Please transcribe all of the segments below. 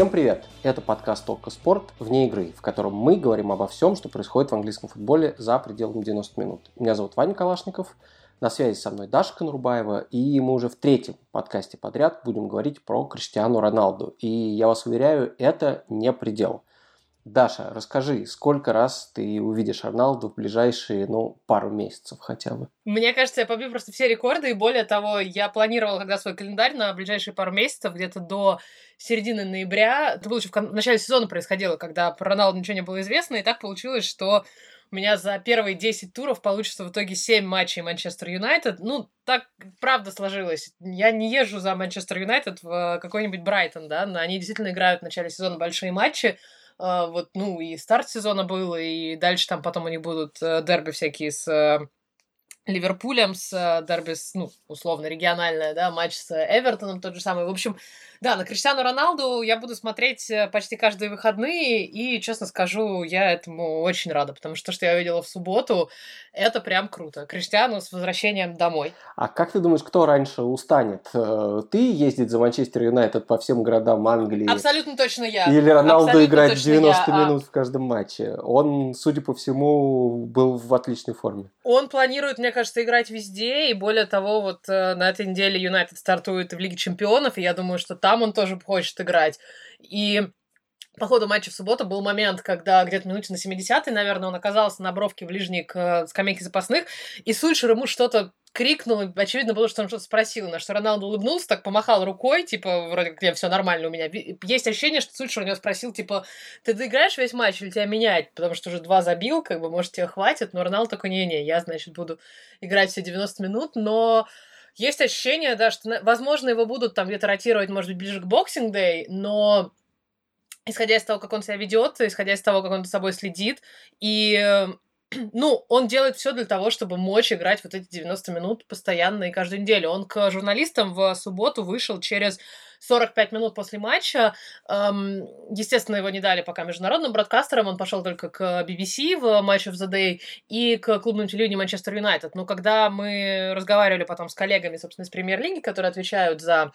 Всем привет! Это подкаст «Только спорт» вне игры, в котором мы говорим обо всем, что происходит в английском футболе за пределами 90 минут. Меня зовут Ваня Калашников, на связи со мной Даша Конрубаева, и мы уже в третьем подкасте подряд будем говорить про Криштиану Роналду. И я вас уверяю, это не предел. Даша, расскажи, сколько раз ты увидишь Роналду в ближайшие, ну, пару месяцев хотя бы? Мне кажется, я побью просто все рекорды, и более того, я планировала когда свой календарь на ближайшие пару месяцев, где-то до середины ноября. Это было еще в, в начале сезона происходило, когда про Роналду ничего не было известно, и так получилось, что у меня за первые 10 туров получится в итоге 7 матчей Манчестер Юнайтед. Ну, так правда сложилось. Я не езжу за Манчестер Юнайтед в какой-нибудь Брайтон, да, но они действительно играют в начале сезона большие матчи. Uh, вот, ну, и старт сезона был, и дальше там потом у них будут uh, дерби всякие с uh, Ливерпулем, с дерби, с, ну, условно, региональное, да, матч с Эвертоном тот же самый. В общем, да, на Криштиану Роналду я буду смотреть э, почти каждые выходные, и, честно скажу, я этому очень рада, потому что то, что я видела в субботу, это прям круто. Криштиану с возвращением домой. А как ты думаешь, кто раньше устанет? Э, ты ездить за Манчестер Юнайтед по всем городам Англии? Абсолютно точно я. Или Роналду Абсолютно играть 90 я. А минут а... в каждом матче? Он, судя по всему, был в отличной форме. Он планирует, мне кажется, играть везде, и более того, вот э, на этой неделе Юнайтед стартует в Лиге Чемпионов, и я думаю, что там там он тоже хочет играть. И по ходу матча в субботу был момент, когда где-то минуте на 70-й, наверное, он оказался на бровке в ближней к э, скамейке запасных, и Сульшер ему что-то крикнул, очевидно было, что он что-то спросил, на что Роналду улыбнулся, так помахал рукой, типа, вроде как, все нормально у меня. Есть ощущение, что Сульшер у него спросил, типа, ты доиграешь весь матч или тебя менять? Потому что уже два забил, как бы, может, тебе хватит, но Роналду такой, не-не, я, значит, буду играть все 90 минут, но есть ощущение, да, что, возможно, его будут там где-то ротировать, может быть, ближе к Boxing Day, но исходя из того, как он себя ведет, исходя из того, как он за собой следит, и ну, он делает все для того, чтобы мочь играть вот эти 90 минут постоянно и каждую неделю. Он к журналистам в субботу вышел через 45 минут после матча. Эм, естественно, его не дали пока международным бродкастерам, он пошел только к BBC в матче of the Day и к клубным телевидению Манчестер Юнайтед. Но когда мы разговаривали потом с коллегами, собственно, из премьер-лиги, которые отвечают за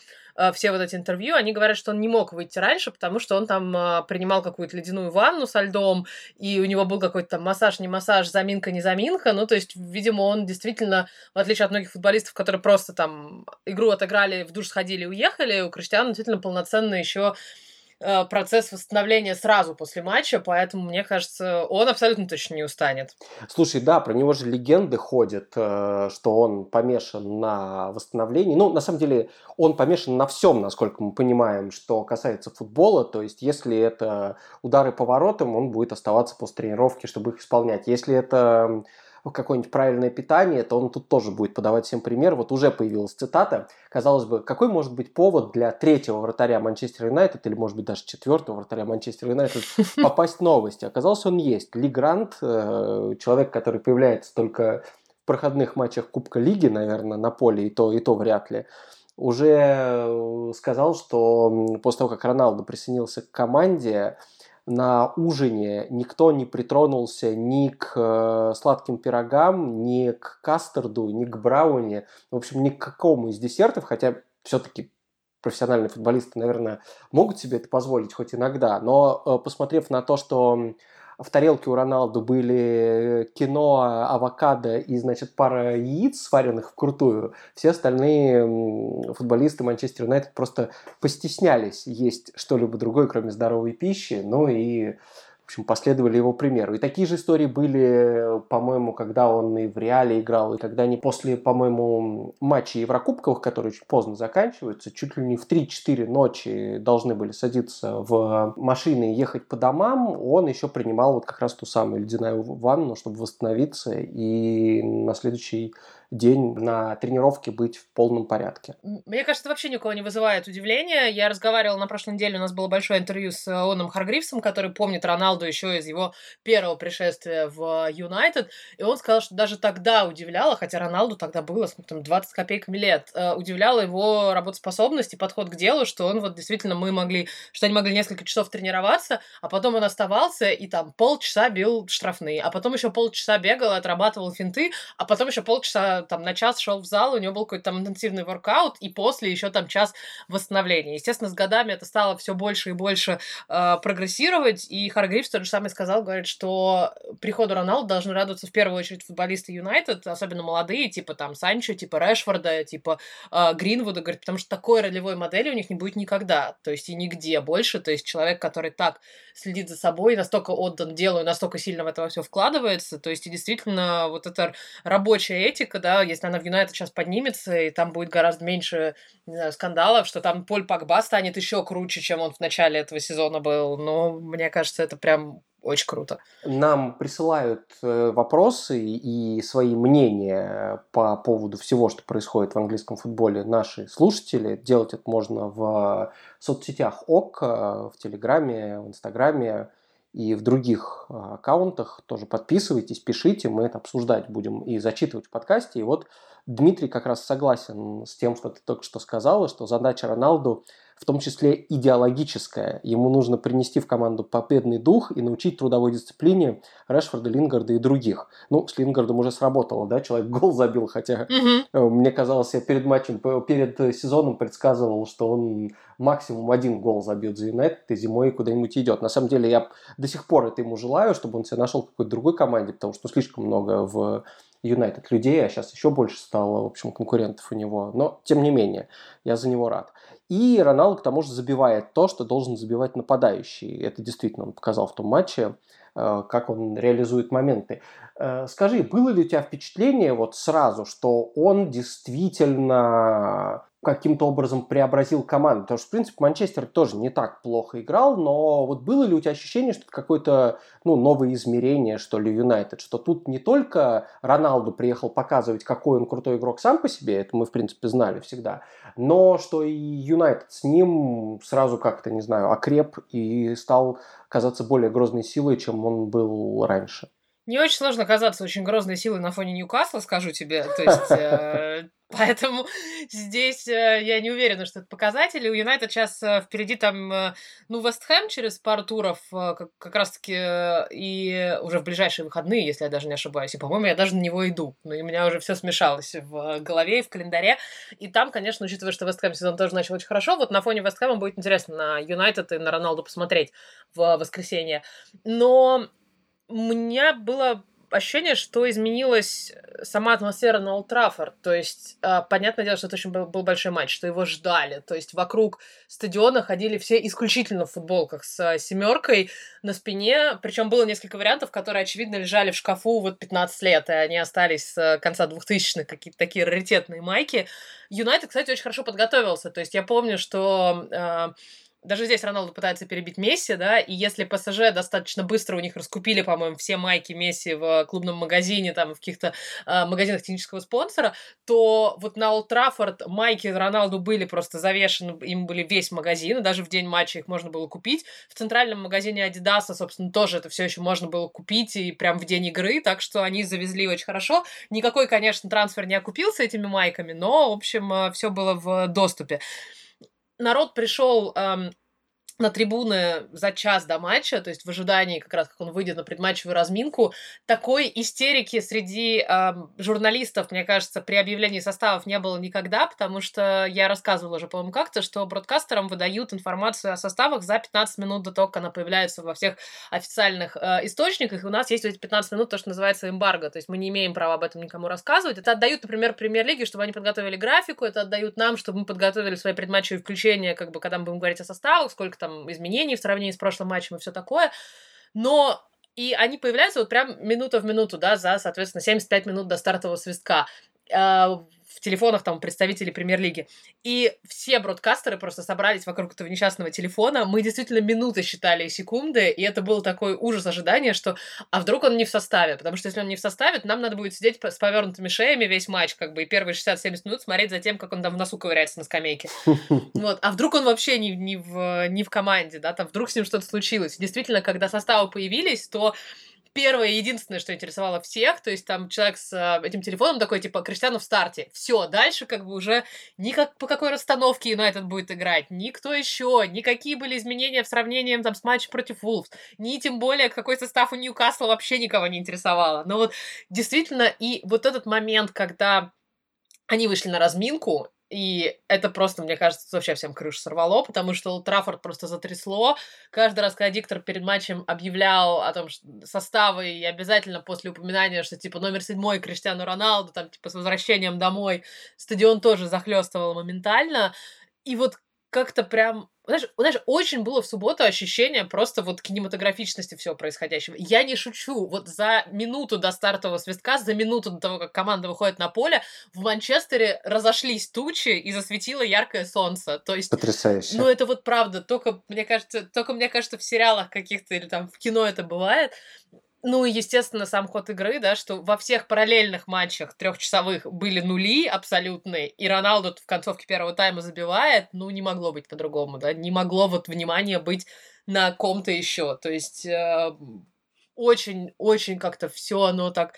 все вот эти интервью, они говорят, что он не мог выйти раньше, потому что он там э, принимал какую-то ледяную ванну со льдом, и у него был какой-то там массаж, не массаж, заминка, не заминка. Ну, то есть, видимо, он действительно, в отличие от многих футболистов, которые просто там игру отыграли, в душ сходили и уехали, у Криштиану действительно полноценно еще э, процесс восстановления сразу после матча, поэтому, мне кажется, он абсолютно точно не устанет. Слушай, да, про него же легенды ходят, э, что он помешан на восстановлении. Ну, на самом деле, он помешан на всем, насколько мы понимаем, что касается футбола. То есть, если это удары по воротам, он будет оставаться после тренировки, чтобы их исполнять. Если это какое-нибудь правильное питание, то он тут тоже будет подавать всем пример. Вот уже появилась цитата. Казалось бы, какой может быть повод для третьего вратаря Манчестер Юнайтед, или может быть даже четвертого вратаря Манчестер Юнайтед, попасть в новости? Оказалось, он есть. Ли Грант, э, человек, который появляется только в проходных матчах Кубка Лиги, наверное, на поле, и то, и то вряд ли, уже э, сказал, что после того, как Роналду присоединился к команде, на ужине никто не притронулся ни к э, сладким пирогам, ни к кастерду, ни к брауни, в общем, ни к какому из десертов, хотя все-таки профессиональные футболисты, наверное, могут себе это позволить хоть иногда, но э, посмотрев на то, что в тарелке у Роналду были кино, авокадо и, значит, пара яиц, сваренных вкрутую. Все остальные футболисты Манчестер Юнайтед просто постеснялись есть что-либо другое, кроме здоровой пищи. Ну и в общем, последовали его примеру. И такие же истории были, по-моему, когда он и в Реале играл, и когда они после, по-моему, матчей Еврокубковых, которые очень поздно заканчиваются, чуть ли не в 3-4 ночи должны были садиться в машины и ехать по домам, он еще принимал вот как раз ту самую ледяную ванну, чтобы восстановиться, и на следующий день на тренировке быть в полном порядке. Мне кажется, вообще никого не вызывает удивления. Я разговаривала на прошлой неделе, у нас было большое интервью с Оном Харгривсом, который помнит Роналду еще из его первого пришествия в Юнайтед, и он сказал, что даже тогда удивляло, хотя Роналду тогда было там, 20 копейками лет, э, удивляла его работоспособность и подход к делу, что он вот действительно мы могли, что они могли несколько часов тренироваться, а потом он оставался и там полчаса бил штрафные, а потом еще полчаса бегал, отрабатывал финты, а потом еще полчаса там на час шел в зал, у него был какой-то там интенсивный воркаут, и после еще там час восстановления. Естественно, с годами это стало все больше и больше э, прогрессировать, и Харгривс тот же самый сказал, говорит, что приходу Роналду должны радоваться в первую очередь футболисты Юнайтед, особенно молодые, типа там Санчо, типа Решфорда, типа э, Гринвуда, говорит, потому что такой ролевой модели у них не будет никогда, то есть и нигде больше, то есть человек, который так следит за собой, настолько отдан делу и настолько сильно в это все вкладывается, то есть и действительно вот эта рабочая этика, да, если она в Юнайтед сейчас поднимется, и там будет гораздо меньше, не знаю, скандалов, что там Поль Пакба станет еще круче, чем он в начале этого сезона был, но мне кажется, это прям очень круто. Нам присылают э, вопросы и свои мнения по поводу всего, что происходит в английском футболе наши слушатели. Делать это можно в соцсетях ОК, в Телеграме, в Инстаграме и в других э, аккаунтах. Тоже подписывайтесь, пишите, мы это обсуждать будем и зачитывать в подкасте. И вот Дмитрий как раз согласен с тем, что ты только что сказала, что задача Роналду – в том числе идеологическое. Ему нужно принести в команду победный дух и научить трудовой дисциплине Решфорда, Лингарда и других. Ну, с Лингардом уже сработало, да, человек гол забил, хотя угу. мне казалось, я перед матчем, перед сезоном предсказывал, что он максимум один гол забьет за Юнайтед и зимой куда-нибудь идет. На самом деле, я до сих пор это ему желаю, чтобы он себе нашел какой-то другой команде, потому что слишком много в Юнайтед людей, а сейчас еще больше стало, в общем, конкурентов у него. Но, тем не менее, я за него рад. И Роналду, к тому же, забивает то, что должен забивать нападающий. Это действительно он показал в том матче, э, как он реализует моменты. Э, скажи, было ли у тебя впечатление вот сразу, что он действительно каким-то образом преобразил команду. Потому что, в принципе, Манчестер тоже не так плохо играл, но вот было ли у тебя ощущение, что это какое-то ну, новое измерение, что ли, Юнайтед, что тут не только Роналду приехал показывать, какой он крутой игрок сам по себе, это мы, в принципе, знали всегда, но что и Юнайтед с ним сразу как-то, не знаю, окреп и стал казаться более грозной силой, чем он был раньше. Не очень сложно казаться очень грозной силой на фоне Ньюкасла, скажу тебе. То есть, э, поэтому здесь э, я не уверена, что это показатели. У Юнайтед сейчас э, впереди там, э, ну, Вестхэм через пару туров э, как, как раз-таки э, и уже в ближайшие выходные, если я даже не ошибаюсь. И, по-моему, я даже на него иду. Но у меня уже все смешалось в голове и в календаре. И там, конечно, учитывая, что Вестхэм сезон тоже начал очень хорошо, вот на фоне Вестхэма будет интересно на Юнайтед и на Роналду посмотреть в воскресенье. Но меня было ощущение, что изменилась сама атмосфера на Олд То есть, э, понятное дело, что это очень был, большой матч, что его ждали. То есть, вокруг стадиона ходили все исключительно в футболках с семеркой на спине. Причем было несколько вариантов, которые, очевидно, лежали в шкафу вот 15 лет, и они остались с конца 2000-х, какие-то такие раритетные майки. Юнайтед, кстати, очень хорошо подготовился. То есть, я помню, что... Э, даже здесь Роналду пытается перебить Месси, да, и если ПСЖ достаточно быстро у них раскупили, по-моему, все майки Месси в клубном магазине, там, в каких-то э, магазинах технического спонсора, то вот на Олд Траффорд майки Роналду были просто завешены, им были весь магазин, и даже в день матча их можно было купить. В центральном магазине Адидаса, собственно, тоже это все еще можно было купить, и прям в день игры, так что они завезли очень хорошо. Никакой, конечно, трансфер не окупился этими майками, но, в общем, э, все было в доступе народ пришел эм, на трибуны за час до матча, то есть в ожидании как раз, как он выйдет на предматчевую разминку, такой истерики среди э, журналистов, мне кажется, при объявлении составов не было никогда, потому что я рассказывала уже, по-моему, как-то, что бродкастерам выдают информацию о составах за 15 минут до того, как она появляется во всех официальных э, источниках, и у нас есть эти 15 минут то, что называется эмбарго, то есть мы не имеем права об этом никому рассказывать. Это отдают, например, премьер-лиге, чтобы они подготовили графику, это отдают нам, чтобы мы подготовили свои предматчевые включения, как бы, когда мы будем говорить о составах, сколько там изменений в сравнении с прошлым матчем и все такое. Но и они появляются вот прям минута в минуту, да, за, соответственно, 75 минут до стартового свистка. А, в телефонах там представителей премьер-лиги. И все бродкастеры просто собрались вокруг этого несчастного телефона. Мы действительно минуты считали секунды, и это был такой ужас ожидания, что а вдруг он не в составе? Потому что если он не в составе, то нам надо будет сидеть с повернутыми шеями весь матч, как бы, и первые 60-70 минут смотреть за тем, как он там в носу ковыряется на скамейке. Вот. А вдруг он вообще не, не, в, не в команде, да, там вдруг с ним что-то случилось. Действительно, когда составы появились, то первое и единственное, что интересовало всех, то есть там человек с э, этим телефоном такой, типа, Криштиану в старте. Все, дальше как бы уже ни как, по какой расстановке Юнайтед будет играть, никто еще, никакие были изменения в сравнении там с матчем против Вулфс, ни тем более какой состав у Ньюкасла вообще никого не интересовало. Но вот действительно, и вот этот момент, когда они вышли на разминку, и это просто, мне кажется, вообще всем крышу сорвало, потому что Траффорд просто затрясло. Каждый раз, когда диктор перед матчем объявлял о том, что составы, и обязательно после упоминания, что типа номер седьмой Криштиану Роналду, там типа с возвращением домой, стадион тоже захлестывал моментально. И вот как-то прям знаешь, знаешь, очень было в субботу ощущение просто вот кинематографичности всего происходящего. Я не шучу. Вот за минуту до стартового свистка, за минуту до того, как команда выходит на поле, в Манчестере разошлись тучи и засветило яркое солнце. То есть... Потрясающе. Ну, это вот правда. Только, мне кажется, только, мне кажется, в сериалах каких-то или там в кино это бывает. Ну и, естественно, сам ход игры, да, что во всех параллельных матчах трехчасовых были нули абсолютные, и Роналду в концовке первого тайма забивает, ну, не могло быть по-другому, да, не могло вот внимание быть на ком-то еще. То есть очень-очень э, как-то все оно так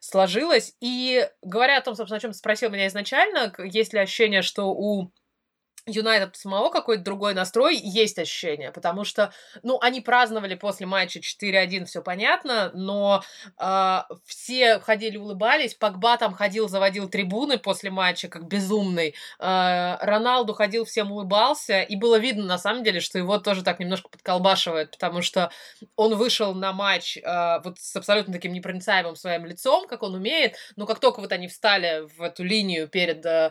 сложилось. И говоря о том, собственно, о чем ты спросил меня изначально, есть ли ощущение, что у Юнайтед самого какой-то другой настрой, есть ощущение, потому что, ну, они праздновали после матча 4-1, все понятно, но э, все ходили, улыбались, Погба там ходил, заводил трибуны после матча, как безумный, э, Роналду ходил, всем улыбался, и было видно, на самом деле, что его тоже так немножко подколбашивает, потому что он вышел на матч э, вот с абсолютно таким непроницаемым своим лицом, как он умеет, но как только вот они встали в эту линию перед... Э,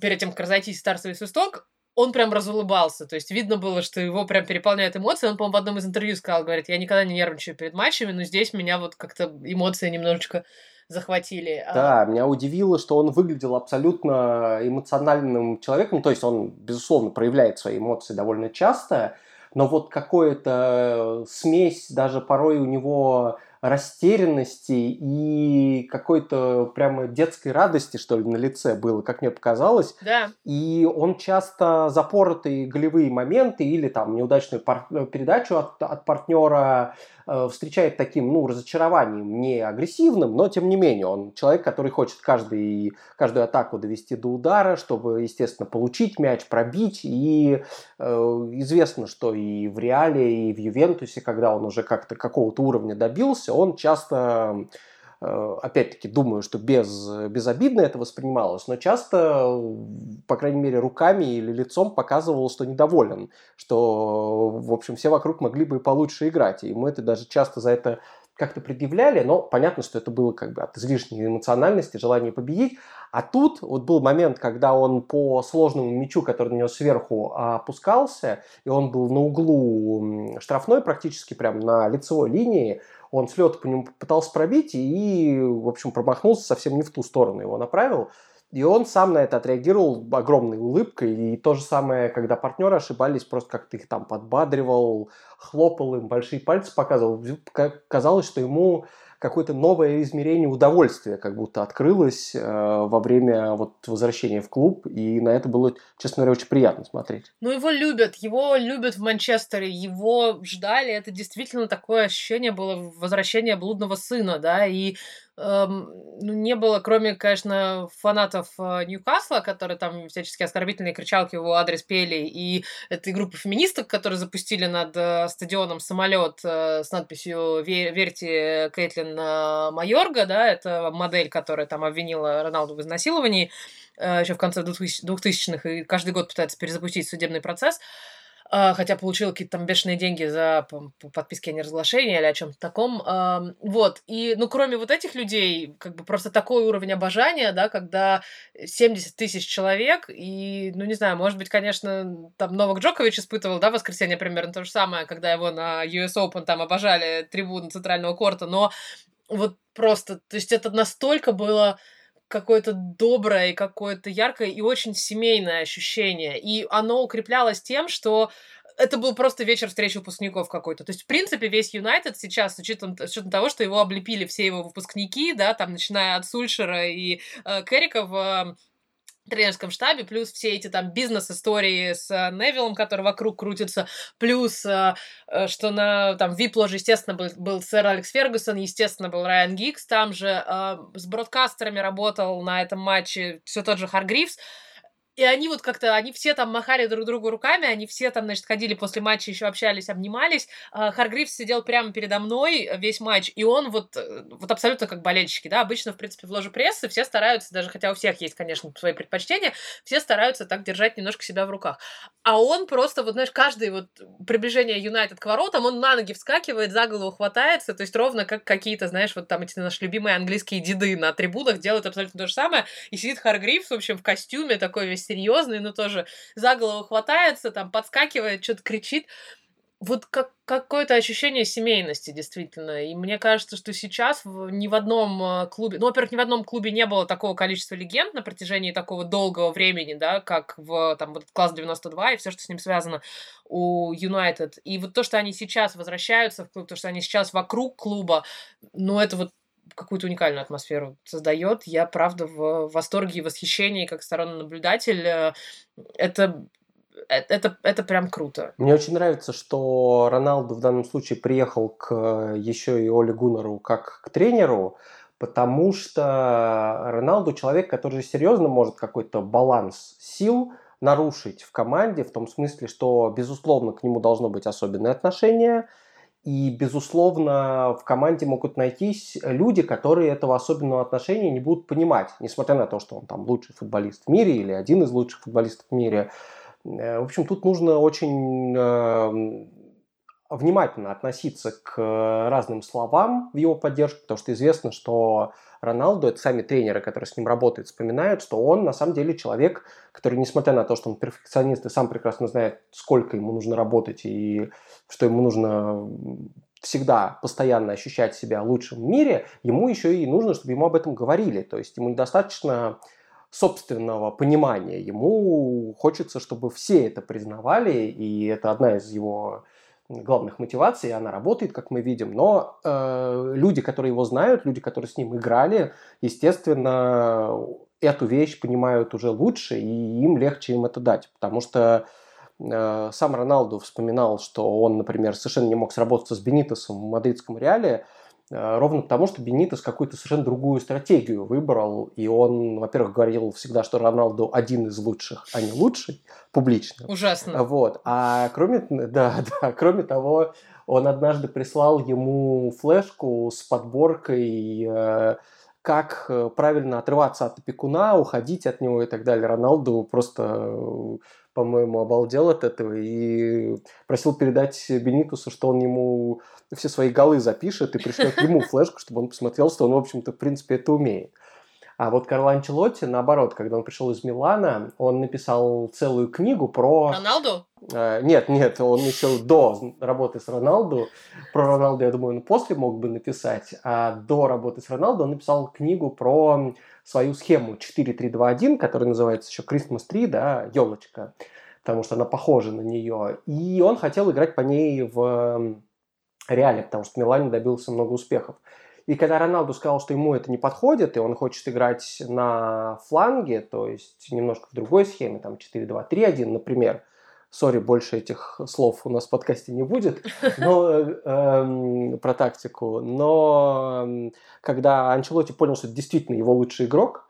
перед тем, как разойтись стартовый свисток, он прям разулыбался. То есть видно было, что его прям переполняют эмоции. Он, по-моему, в одном из интервью сказал, говорит, я никогда не нервничаю перед матчами, но здесь меня вот как-то эмоции немножечко захватили. А да, меня удивило, что он выглядел абсолютно эмоциональным человеком. То есть он, безусловно, проявляет свои эмоции довольно часто, но вот какое-то смесь даже порой у него растерянности и какой-то прямо детской радости, что ли, на лице было, как мне показалось. Да. И он часто запоротые голевые моменты или там неудачную пар- передачу от, от партнера Э, встречает таким, ну, разочарованием, не агрессивным, но тем не менее, он человек, который хочет каждый, каждую атаку довести до удара, чтобы, естественно, получить мяч, пробить, и э, известно, что и в Реале, и в Ювентусе, когда он уже как-то какого-то уровня добился, он часто Э, опять-таки, думаю, что без, безобидно это воспринималось, но часто, по крайней мере, руками или лицом показывал, что недоволен, что, в общем, все вокруг могли бы получше играть. И мы это даже часто за это как-то предъявляли, но понятно, что это было как бы от излишней эмоциональности, желания победить. А тут вот был момент, когда он по сложному мячу, который на него сверху опускался, и он был на углу штрафной практически прям на лицевой линии, он с лета по нему пытался пробить и, в общем, промахнулся совсем не в ту сторону его направил. И он сам на это отреагировал огромной улыбкой. И то же самое, когда партнеры ошибались, просто как-то их там подбадривал, хлопал им, большие пальцы показывал. Казалось, что ему какое-то новое измерение удовольствия как будто открылось э, во время вот возвращения в клуб, и на это было, честно говоря, очень приятно смотреть. Ну, его любят, его любят в Манчестере, его ждали, это действительно такое ощущение было возвращения блудного сына, да, и эм, ну, не было, кроме, конечно, фанатов э, Ньюкасла, которые там всячески оскорбительные кричалки в его адрес пели, и этой группы феминисток, которые запустили над э, стадионом самолет э, с надписью «Верьте Кейтлин Майорга», да, это модель, которая там обвинила Роналду в изнасиловании еще в конце 2000-х и каждый год пытается перезапустить судебный процесс. Хотя получил какие-то там бешеные деньги за подписки о неразглашении или о чем-то таком. Вот. И, ну, кроме вот этих людей, как бы просто такой уровень обожания, да, когда 70 тысяч человек, и, ну, не знаю, может быть, конечно, там Новак Джокович испытывал, да, в воскресенье примерно то же самое, когда его на US Open там обожали трибуны центрального корта, но вот просто, то есть это настолько было какое-то доброе, какое-то яркое и очень семейное ощущение. И оно укреплялось тем, что это был просто вечер встречи выпускников какой-то. То есть, в принципе, весь Юнайтед сейчас, с учетом, с учетом того, что его облепили все его выпускники, да, там, начиная от Сульшера и э, Керрика в тренерском штабе, плюс все эти там бизнес-истории с э, Невиллом, который вокруг крутится, плюс, э, э, что на там VIP-ложе, естественно, был, был сэр Алекс Фергюсон, естественно, был Райан Гикс, там же с бродкастерами работал на этом матче все тот же Харгривс, и они вот как-то, они все там махали друг другу руками, они все там, значит, ходили после матча, еще общались, обнимались. А, Харгривс сидел прямо передо мной весь матч, и он вот, э, вот абсолютно как болельщики, да, обычно, в принципе, в ложе прессы все стараются, даже хотя у всех есть, конечно, свои предпочтения, все стараются так держать немножко себя в руках. А он просто, вот, знаешь, каждое вот приближение Юнайтед к воротам, он на ноги вскакивает, за голову хватается, то есть ровно как какие-то, знаешь, вот там эти наши любимые английские деды на трибунах делают абсолютно то же самое, и сидит Харгривс, в общем, в костюме такой весь серьезный, но тоже за голову хватается, там подскакивает, что-то кричит. Вот как, какое-то ощущение семейности, действительно. И мне кажется, что сейчас в, ни в одном э, клубе... Ну, во-первых, ни в одном клубе не было такого количества легенд на протяжении такого долгого времени, да, как в там вот класс 92 и все, что с ним связано у Юнайтед. И вот то, что они сейчас возвращаются в клуб, то, что они сейчас вокруг клуба, ну, это вот какую-то уникальную атмосферу создает. Я, правда, в восторге и восхищении как сторонний наблюдатель. Э, это э, это, это прям круто. Мне очень нравится, что Роналду в данном случае приехал к еще и Оле Гуннеру как к тренеру, потому что Роналду человек, который серьезно может какой-то баланс сил нарушить в команде, в том смысле, что, безусловно, к нему должно быть особенное отношение – и, безусловно, в команде могут найтись люди, которые этого особенного отношения не будут понимать, несмотря на то, что он там лучший футболист в мире или один из лучших футболистов в мире. Э, в общем, тут нужно очень э, внимательно относиться к разным словам в его поддержку, потому что известно, что Роналду, это сами тренеры, которые с ним работают, вспоминают, что он на самом деле человек, который, несмотря на то, что он перфекционист и сам прекрасно знает, сколько ему нужно работать и что ему нужно всегда постоянно ощущать себя лучшим в мире, ему еще и нужно, чтобы ему об этом говорили. То есть ему недостаточно собственного понимания. Ему хочется, чтобы все это признавали, и это одна из его главных мотиваций, она работает, как мы видим, но э, люди, которые его знают, люди, которые с ним играли, естественно, эту вещь понимают уже лучше, и им легче им это дать, потому что э, сам Роналду вспоминал, что он, например, совершенно не мог сработаться с Бенитосом в мадридском Реале, ровно потому, что Бенитес какую-то совершенно другую стратегию выбрал, и он, во-первых, говорил всегда, что Роналду один из лучших, а не лучший, публично. Ужасно. Вот. А кроме, да, да, кроме того, он однажды прислал ему флешку с подборкой э, как э, правильно отрываться от опекуна, уходить от него и так далее. Роналду просто по-моему, обалдел от этого и просил передать Бенитусу, что он ему все свои голы запишет и пришлет ему флешку, чтобы он посмотрел, что он, в общем-то, в принципе, это умеет. А вот Карло Анчелотти, наоборот, когда он пришел из Милана, он написал целую книгу про... Роналду? Э, нет, нет, он еще до работы с Роналду. Про Роналду, я думаю, он после мог бы написать. А до работы с Роналду он написал книгу про свою схему 4-3-2-1, которая называется еще Christmas 3, да, елочка, потому что она похожа на нее. И он хотел играть по ней в Реале, потому что Милане добился много успехов. И когда Роналду сказал, что ему это не подходит, и он хочет играть на фланге, то есть немножко в другой схеме, там 4-2-3-1, например, Сори, больше этих слов у нас в подкасте не будет но, э, э, про тактику. Но э, когда Анчелоти понял, что это действительно его лучший игрок,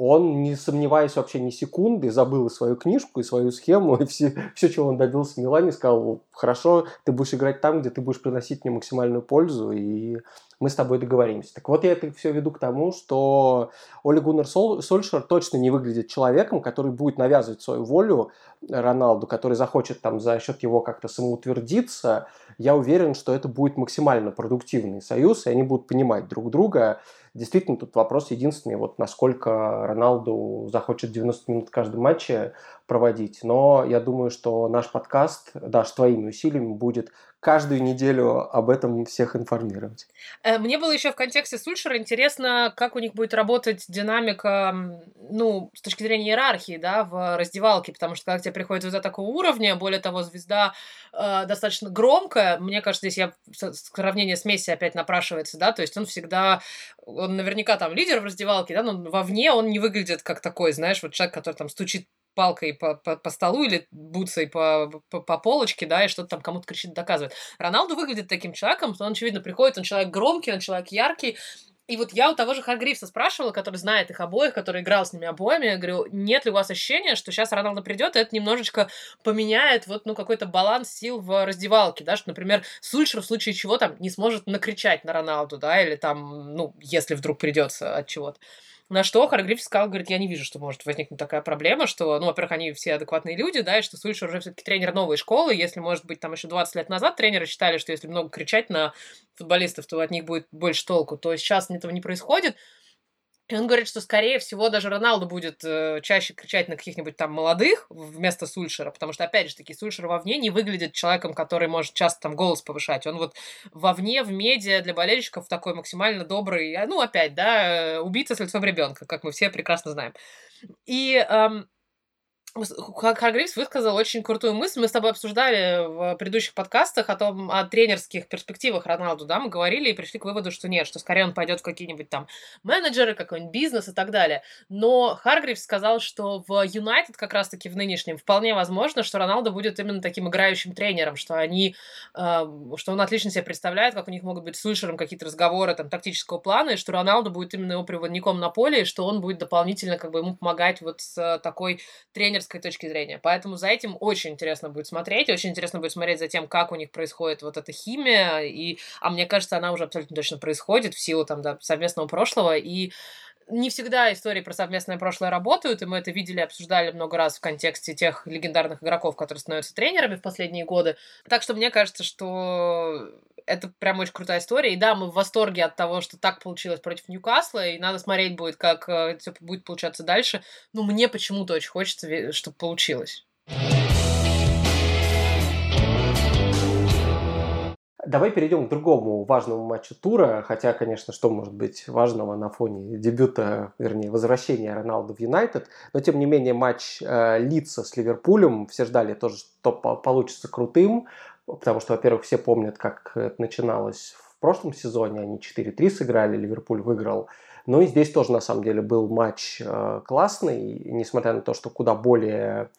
он, не сомневаясь вообще ни секунды, забыл и свою книжку, и свою схему, и все, все чего он добился в Милане, сказал, хорошо, ты будешь играть там, где ты будешь приносить мне максимальную пользу, и мы с тобой договоримся. Так вот, я это все веду к тому, что Оли Гуннер Сол, Сольшер точно не выглядит человеком, который будет навязывать свою волю Роналду, который захочет там за счет его как-то самоутвердиться. Я уверен, что это будет максимально продуктивный союз, и они будут понимать друг друга. Действительно, тут вопрос единственный, вот насколько Роналду захочет 90 минут в каждом матче проводить. Но я думаю, что наш подкаст, даже твоими усилиями, будет каждую неделю об этом всех информировать. Э, мне было еще в контексте Сульшера интересно, как у них будет работать динамика, ну, с точки зрения иерархии, да, в раздевалке, потому что когда к тебе приходит звезда такого уровня, более того, звезда э, достаточно громкая, мне кажется, здесь я сравнение с Месси опять напрашивается, да, то есть он всегда, он наверняка там лидер в раздевалке, да, но вовне он не выглядит как такой, знаешь, вот человек, который там стучит палкой по, по, по столу или бутсой по, по, по полочке, да, и что-то там кому-то кричит, доказывает. Роналду выглядит таким человеком, он, очевидно, приходит, он человек громкий, он человек яркий, и вот я у того же Харгривса спрашивала, который знает их обоих, который играл с ними обоими, я говорю, нет ли у вас ощущения, что сейчас Роналдо придет, и это немножечко поменяет вот, ну, какой-то баланс сил в раздевалке, да, что, например, Сульшер в случае чего там не сможет накричать на Роналду, да, или там, ну, если вдруг придется от чего-то. На что Харгриф сказал, говорит, я не вижу, что может возникнуть такая проблема, что, ну, во-первых, они все адекватные люди, да, и что Сульшер уже все-таки тренер новой школы, если, может быть, там еще 20 лет назад тренеры считали, что если много кричать на футболистов, то от них будет больше толку, то сейчас этого не происходит. И он говорит, что, скорее всего, даже Роналду будет э, чаще кричать на каких-нибудь там молодых вместо Сульшера, потому что, опять же таки, Сульшер вовне не выглядит человеком, который может часто там голос повышать. Он вот вовне, в медиа для болельщиков такой максимально добрый, а, ну, опять, да, э, убийца с лицом ребенка, как мы все прекрасно знаем. И эм, Харгривс высказал очень крутую мысль. Мы с тобой обсуждали в предыдущих подкастах о том, о тренерских перспективах Роналду, да, мы говорили и пришли к выводу, что нет, что скорее он пойдет в какие-нибудь там менеджеры, какой-нибудь бизнес и так далее. Но Харгривс сказал, что в Юнайтед как раз-таки в нынешнем вполне возможно, что Роналду будет именно таким играющим тренером, что они, э, что он отлично себе представляет, как у них могут быть с Ульшером какие-то разговоры там тактического плана, и что Роналду будет именно его приводником на поле, и что он будет дополнительно как бы ему помогать вот с такой тренер тренерской точки зрения. Поэтому за этим очень интересно будет смотреть. Очень интересно будет смотреть за тем, как у них происходит вот эта химия. И, а мне кажется, она уже абсолютно точно происходит в силу там, да, совместного прошлого. И не всегда истории про совместное прошлое работают, и мы это видели, обсуждали много раз в контексте тех легендарных игроков, которые становятся тренерами в последние годы. Так что мне кажется, что это прям очень крутая история. И да, мы в восторге от того, что так получилось против Ньюкасла, и надо смотреть будет, как э, все будет получаться дальше. Но мне почему-то очень хочется, чтобы получилось. Давай перейдем к другому важному матчу тура, хотя, конечно, что может быть важного на фоне дебюта, вернее, возвращения Роналду в Юнайтед, но, тем не менее, матч э, Лица с Ливерпулем, все ждали тоже, что получится крутым, потому что, во-первых, все помнят, как это начиналось в прошлом сезоне, они 4-3 сыграли, Ливерпуль выиграл, но и здесь тоже, на самом деле, был матч э, классный, несмотря на то, что куда более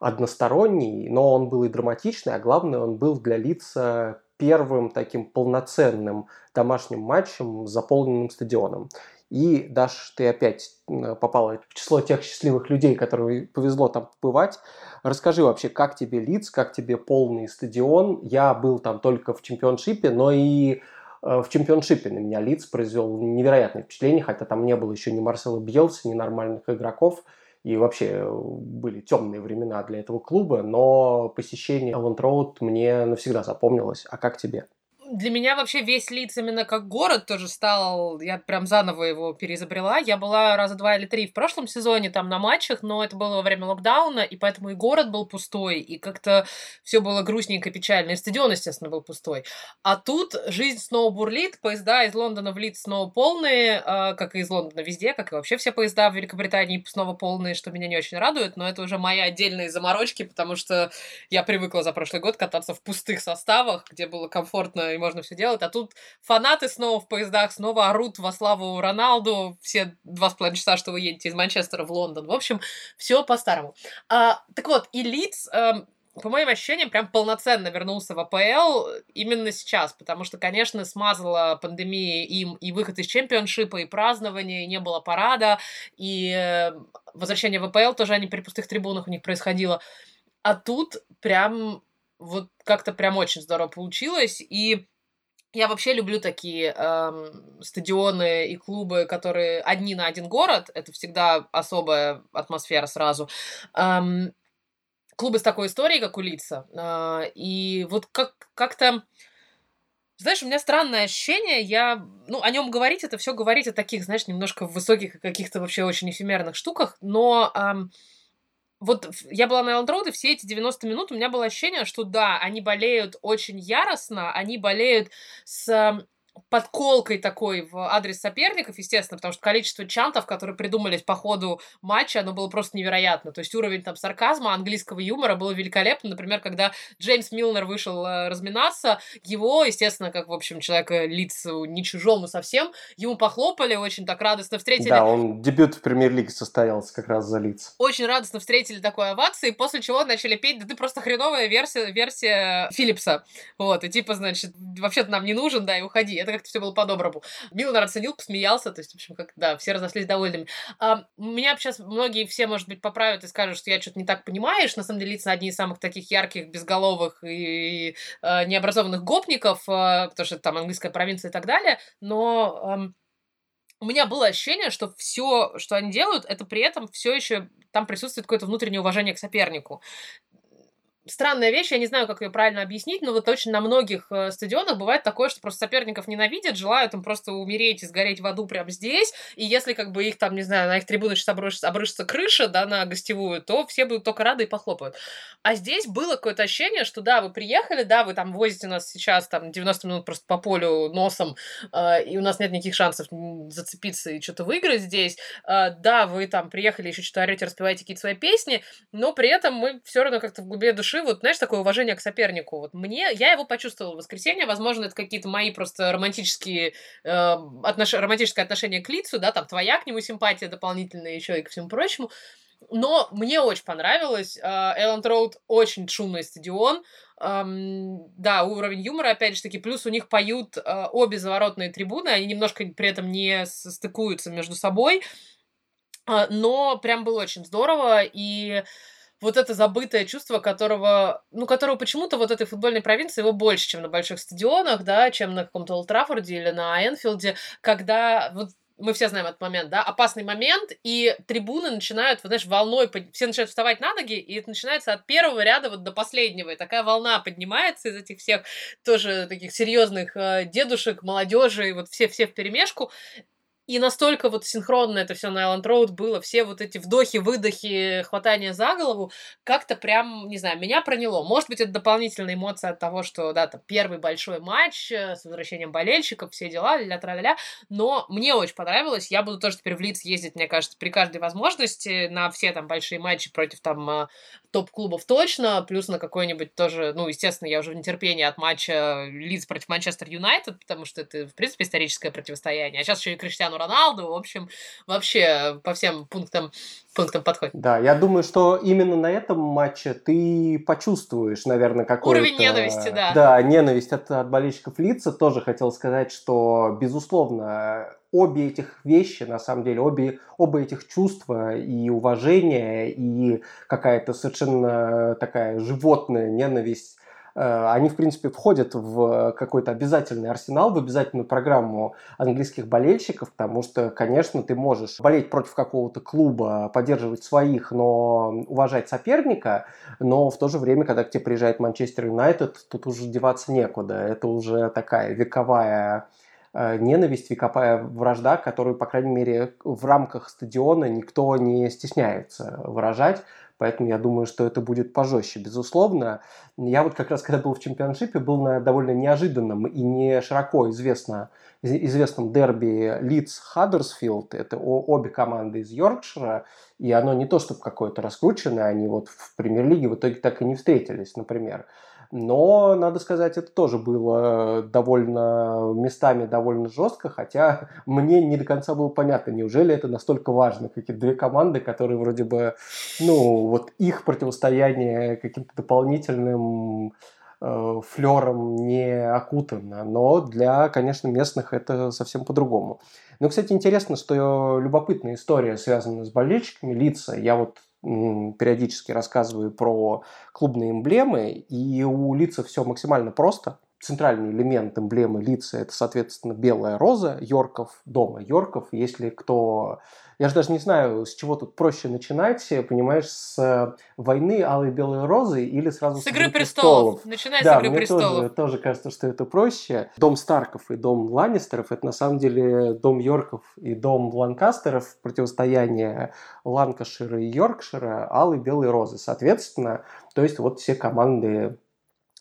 односторонний, но он был и драматичный, а главное, он был для лица первым таким полноценным домашним матчем заполненным стадионом. И, Даш, ты опять попала в число тех счастливых людей, которым повезло там побывать. Расскажи вообще, как тебе лиц, как тебе полный стадион. Я был там только в чемпионшипе, но и э, в чемпионшипе на меня лиц произвел невероятное впечатление, хотя там не было еще ни Марсела Бьелса, ни нормальных игроков. И вообще э, были темные времена для этого клуба, но посещение Элленд Роуд мне навсегда запомнилось. А как тебе? Для меня вообще весь Лидс именно как город тоже стал, я прям заново его переизобрела. Я была раза два или три в прошлом сезоне там на матчах, но это было во время локдауна, и поэтому и город был пустой, и как-то все было грустненько, печально, и стадион, естественно, был пустой. А тут жизнь снова бурлит, поезда из Лондона в Лидс снова полные, э, как и из Лондона везде, как и вообще все поезда в Великобритании снова полные, что меня не очень радует, но это уже мои отдельные заморочки, потому что я привыкла за прошлый год кататься в пустых составах, где было комфортно и можно все делать. А тут фанаты снова в поездах, снова орут во славу Роналду все два с половиной часа, что вы едете из Манчестера в Лондон. В общем, все по-старому. А, так вот, и Лидс... Э, по моим ощущениям, прям полноценно вернулся в АПЛ именно сейчас, потому что, конечно, смазала пандемия им и выход из чемпионшипа, и празднование, и не было парада, и э, возвращение в АПЛ тоже они при пустых трибунах у них происходило. А тут прям вот как-то прям очень здорово получилось, и я вообще люблю такие эм, стадионы и клубы, которые одни на один город. Это всегда особая атмосфера сразу. Эм, клубы с такой историей, как у Лица. Э, и вот как- как-то... Знаешь, у меня странное ощущение, я, ну, о нем говорить, это все говорить о таких, знаешь, немножко высоких каких-то вообще очень эфемерных штуках, но эм, вот я была на Элленд Роуд, и все эти 90 минут у меня было ощущение, что да, они болеют очень яростно, они болеют с подколкой такой в адрес соперников, естественно, потому что количество чантов, которые придумались по ходу матча, оно было просто невероятно. То есть уровень там сарказма, английского юмора было великолепно. Например, когда Джеймс Милнер вышел э, разминаться, его, естественно, как, в общем, человека лицу не чужому совсем, ему похлопали, очень так радостно встретили. Да, он дебют в премьер-лиге состоялся как раз за лиц. Очень радостно встретили такой овации, после чего начали петь, да ты просто хреновая версия, версия Филлипса. Вот, и типа, значит, вообще-то нам не нужен, да, и уходи это как-то все было по-доброму. Милнер оценил, посмеялся, то есть, в общем, как, да, все разошлись довольными. А, меня сейчас многие все, может быть, поправят и скажут, что я что-то не так понимаешь. На самом деле, лица одни из самых таких ярких, безголовых и, и э, необразованных гопников, э, потому что там английская провинция и так далее, но... Э, у меня было ощущение, что все, что они делают, это при этом все еще там присутствует какое-то внутреннее уважение к сопернику странная вещь, я не знаю, как ее правильно объяснить, но вот очень на многих э, стадионах бывает такое, что просто соперников ненавидят, желают им просто умереть и сгореть в аду прямо здесь, и если как бы их там, не знаю, на их трибунах сейчас обрушится, обрушится крыша, да, на гостевую, то все будут только рады и похлопают. А здесь было какое-то ощущение, что да, вы приехали, да, вы там возите нас сейчас там 90 минут просто по полю носом, э, и у нас нет никаких шансов зацепиться и что-то выиграть здесь, э, да, вы там приехали, еще что-то орете, распеваете какие-то свои песни, но при этом мы все равно как-то в глубине души души, вот, знаешь, такое уважение к сопернику. Вот мне, я его почувствовала в воскресенье, возможно, это какие-то мои просто романтические, э, отнош... романтическое отношение к лицу, да, там твоя к нему симпатия дополнительная еще и ко всему прочему. Но мне очень понравилось. Элленд Роуд очень шумный стадион. Um, да, уровень юмора, опять же таки, плюс у них поют uh, обе заворотные трибуны, они немножко при этом не стыкуются между собой, uh, но прям было очень здорово, и вот это забытое чувство, которого, ну, которого почему-то вот этой футбольной провинции его больше, чем на больших стадионах, да, чем на каком-то Олд или на Энфилде, когда вот мы все знаем этот момент, да, опасный момент, и трибуны начинают, вот, знаешь, волной, все начинают вставать на ноги, и это начинается от первого ряда вот до последнего, и такая волна поднимается из этих всех тоже таких серьезных э, дедушек, молодежи, и вот все-все в перемешку, и настолько вот синхронно это все на Island Road было, все вот эти вдохи, выдохи, хватание за голову, как-то прям, не знаю, меня проняло. Может быть, это дополнительная эмоция от того, что, да, там, первый большой матч э, с возвращением болельщиков, все дела, ля тра ля но мне очень понравилось. Я буду тоже теперь в Лиц ездить, мне кажется, при каждой возможности на все там большие матчи против там э, топ-клубов точно, плюс на какой-нибудь тоже, ну, естественно, я уже в нетерпении от матча Лиц против Манчестер Юнайтед, потому что это, в принципе, историческое противостояние. А сейчас еще и Криштиану Роналду, в общем, вообще по всем пунктам, пунктам подходит. Да, я думаю, что именно на этом матче ты почувствуешь, наверное, какой-то... Уровень ненависти, да. Да, ненависть от, от болельщиков лица. Тоже хотел сказать, что, безусловно, обе этих вещи, на самом деле, обе, оба этих чувства и уважение, и какая-то совершенно такая животная ненависть Э, они, в принципе, входят в какой-то обязательный арсенал, в обязательную программу английских болельщиков, потому что, конечно, ты можешь болеть против какого-то клуба, поддерживать своих, но уважать соперника, но в то же время, когда к тебе приезжает Манчестер Юнайтед, тут уже деваться некуда. Это уже такая вековая ненависть, вековая вражда, которую, по крайней мере, в рамках стадиона никто не стесняется выражать. Поэтому я думаю, что это будет пожестче, безусловно. Я вот как раз, когда был в чемпионшипе, был на довольно неожиданном и не широко известно, известном дерби Лидс Хаддерсфилд. Это обе команды из Йоркшира. И оно не то, чтобы какое-то раскрученное, они вот в премьер-лиге в итоге так и не встретились, например. Но, надо сказать, это тоже было довольно местами довольно жестко, хотя мне не до конца было понятно, неужели это настолько важно, какие две команды, которые вроде бы, ну, вот их противостояние каким-то дополнительным э, флером не окутано, но для, конечно, местных это совсем по-другому. Ну, кстати, интересно, что любопытная история связана с болельщиками лица. Я вот периодически рассказываю про клубные эмблемы, и у лица все максимально просто. Центральный элемент эмблемы лица – это, соответственно, белая роза Йорков, дома Йорков. Если кто я же даже не знаю, с чего тут проще начинать, понимаешь, с войны Алой Белой Розы или сразу с, с Игры престолов. престолов. Начинай да, с Игры мне престолов. Тоже, тоже кажется, что это проще. Дом Старков и дом Ланнистеров это на самом деле дом Йорков и дом Ланкастеров, противостояние Ланкашира и Йоркшира, Алой Белой Розы. Соответственно, то есть вот все команды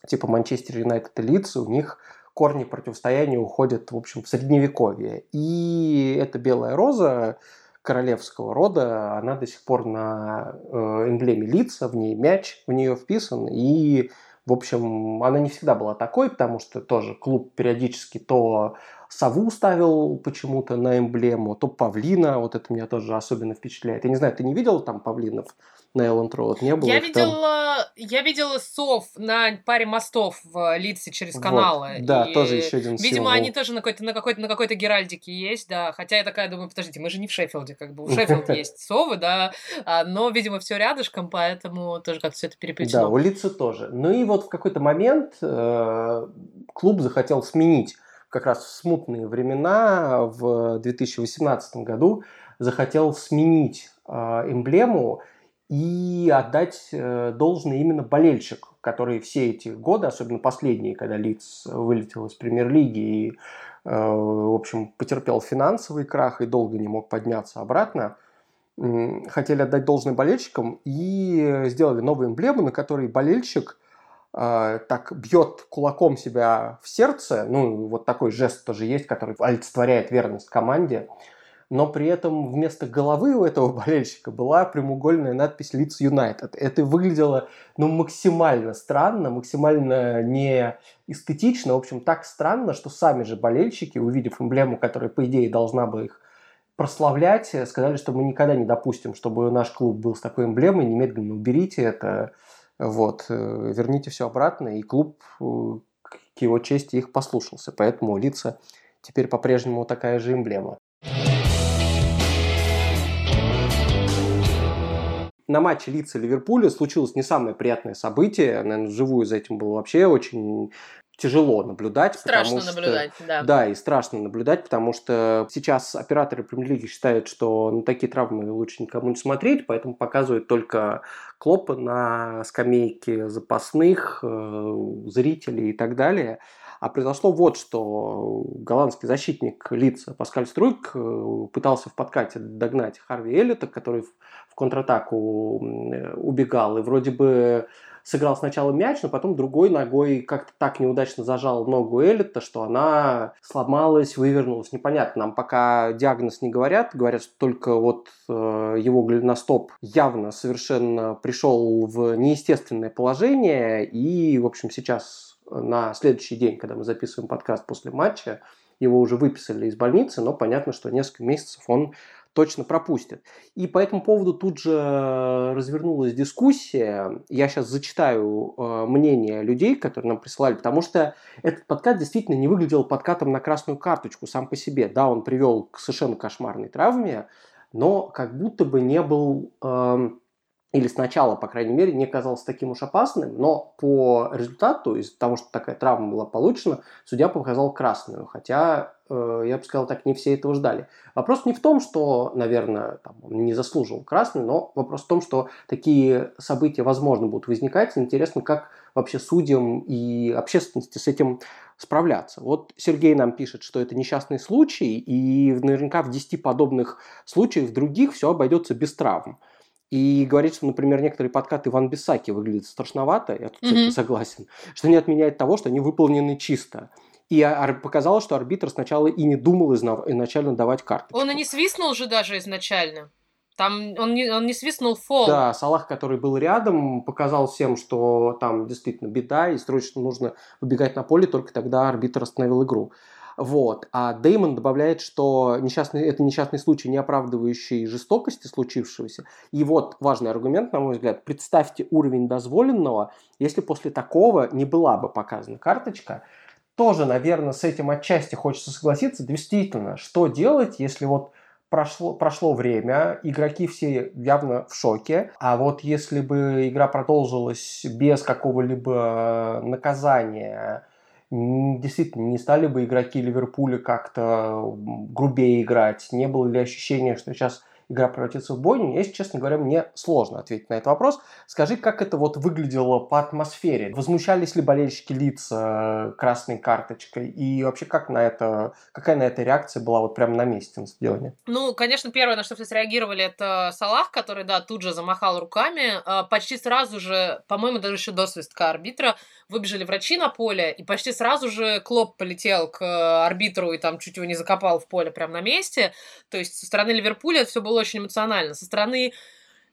типа Манчестер Юнайтед и Лидс, у них корни противостояния уходят, в общем, в средневековье. И эта белая роза королевского рода, она до сих пор на э, эмблеме лица, в ней мяч, в нее вписан, и, в общем, она не всегда была такой, потому что тоже клуб периодически то сову ставил почему-то на эмблему, то павлина, вот это меня тоже особенно впечатляет. Я не знаю, ты не видел там павлинов? на Элленд Роуд не было. Я видела, там... я видела сов на паре мостов в Лидсе через каналы. Вот. Да, и, тоже еще один Видимо, символ. они тоже на какой-то, на какой-то, на какой-то геральдике есть, да. Хотя я такая думаю, подождите, мы же не в Шеффилде, как бы у Шеффилда есть совы, да, а, но, видимо, все рядышком, поэтому тоже как-то все это переплетено. Да, у Лидса тоже. Ну и вот в какой-то момент э, клуб захотел сменить как раз в смутные времена в 2018 году захотел сменить э, эмблему и отдать э, должное именно болельщик, который все эти годы, особенно последние, когда Лиц вылетел из премьер-лиги и, э, в общем, потерпел финансовый крах и долго не мог подняться обратно, хотели отдать должное болельщикам и сделали новую эмблему, на которой болельщик э, так бьет кулаком себя в сердце, ну, вот такой жест тоже есть, который олицетворяет верность команде, но при этом вместо головы у этого болельщика была прямоугольная надпись Leeds United. Это выглядело ну, максимально странно, максимально не эстетично, в общем, так странно, что сами же болельщики, увидев эмблему, которая, по идее, должна бы их прославлять, сказали, что мы никогда не допустим, чтобы наш клуб был с такой эмблемой, немедленно уберите это, вот, э, верните все обратно, и клуб э, к его чести их послушался, поэтому лица теперь по-прежнему такая же эмблема. на матче Лица Ливерпуля случилось не самое приятное событие. Наверное, вживую за этим было вообще очень тяжело наблюдать. Страшно что, наблюдать, да. Да, и страшно наблюдать, потому что сейчас операторы премьер-лиги считают, что на такие травмы лучше никому не смотреть, поэтому показывают только Клопа на скамейке запасных, э, зрителей и так далее. А произошло вот что. Голландский защитник лица Паскаль Струйк э, пытался в подкате догнать Харви Эллита, который в контратаку убегал. И вроде бы сыграл сначала мяч, но потом другой ногой как-то так неудачно зажал ногу Эллита, что она сломалась, вывернулась. Непонятно, нам пока диагноз не говорят, говорят, что только вот э, его голеностоп явно совершенно пришел в неестественное положение, и, в общем, сейчас на следующий день, когда мы записываем подкаст после матча, его уже выписали из больницы, но понятно, что несколько месяцев он точно пропустит. И по этому поводу тут же развернулась дискуссия. Я сейчас зачитаю э, мнение людей, которые нам присылали, потому что этот подкат действительно не выглядел подкатом на красную карточку сам по себе. Да, он привел к совершенно кошмарной травме, но как будто бы не был... Э, или сначала, по крайней мере, не казался таким уж опасным, но по результату, из-за того, что такая травма была получена, судья показал красную, хотя, э, я бы сказал так, не все этого ждали. Вопрос не в том, что, наверное, там, он не заслужил красный, но вопрос в том, что такие события, возможно, будут возникать. Интересно, как вообще судьям и общественности с этим справляться. Вот Сергей нам пишет, что это несчастный случай, и наверняка в 10 подобных случаях других все обойдется без травм. И говорит, что, например, некоторые подкаты Иван Бисаки выглядят страшновато, я тут mm-hmm. согласен, что не отменяет того, что они выполнены чисто. И показалось, что арбитр сначала и не думал изначально давать карточку. Он и не свистнул же даже изначально. Там он не, он не свистнул фол. Да, Салах, который был рядом, показал всем, что там действительно беда, и срочно нужно выбегать на поле, только тогда арбитр остановил игру. Вот. А Деймон добавляет, что несчастный, это несчастный случай, не оправдывающий жестокости случившегося. И вот важный аргумент, на мой взгляд. Представьте уровень дозволенного, если после такого не была бы показана карточка. Тоже, наверное, с этим отчасти хочется согласиться. Действительно, что делать, если вот прошло, прошло время, игроки все явно в шоке, а вот если бы игра продолжилась без какого-либо наказания, действительно, не стали бы игроки Ливерпуля как-то грубее играть? Не было ли ощущения, что сейчас игра превратится в бойню, если, честно говоря, мне сложно ответить на этот вопрос. Скажи, как это вот выглядело по атмосфере? Возмущались ли болельщики лица э, красной карточкой? И вообще, как на это, какая на это реакция была вот прямо на месте на стадионе? Ну, конечно, первое, на что все среагировали, это Салах, который, да, тут же замахал руками. А, почти сразу же, по-моему, даже еще до свистка арбитра, выбежали врачи на поле, и почти сразу же Клоп полетел к э, арбитру и там чуть его не закопал в поле прямо на месте. То есть со стороны Ливерпуля все было очень эмоционально. Со стороны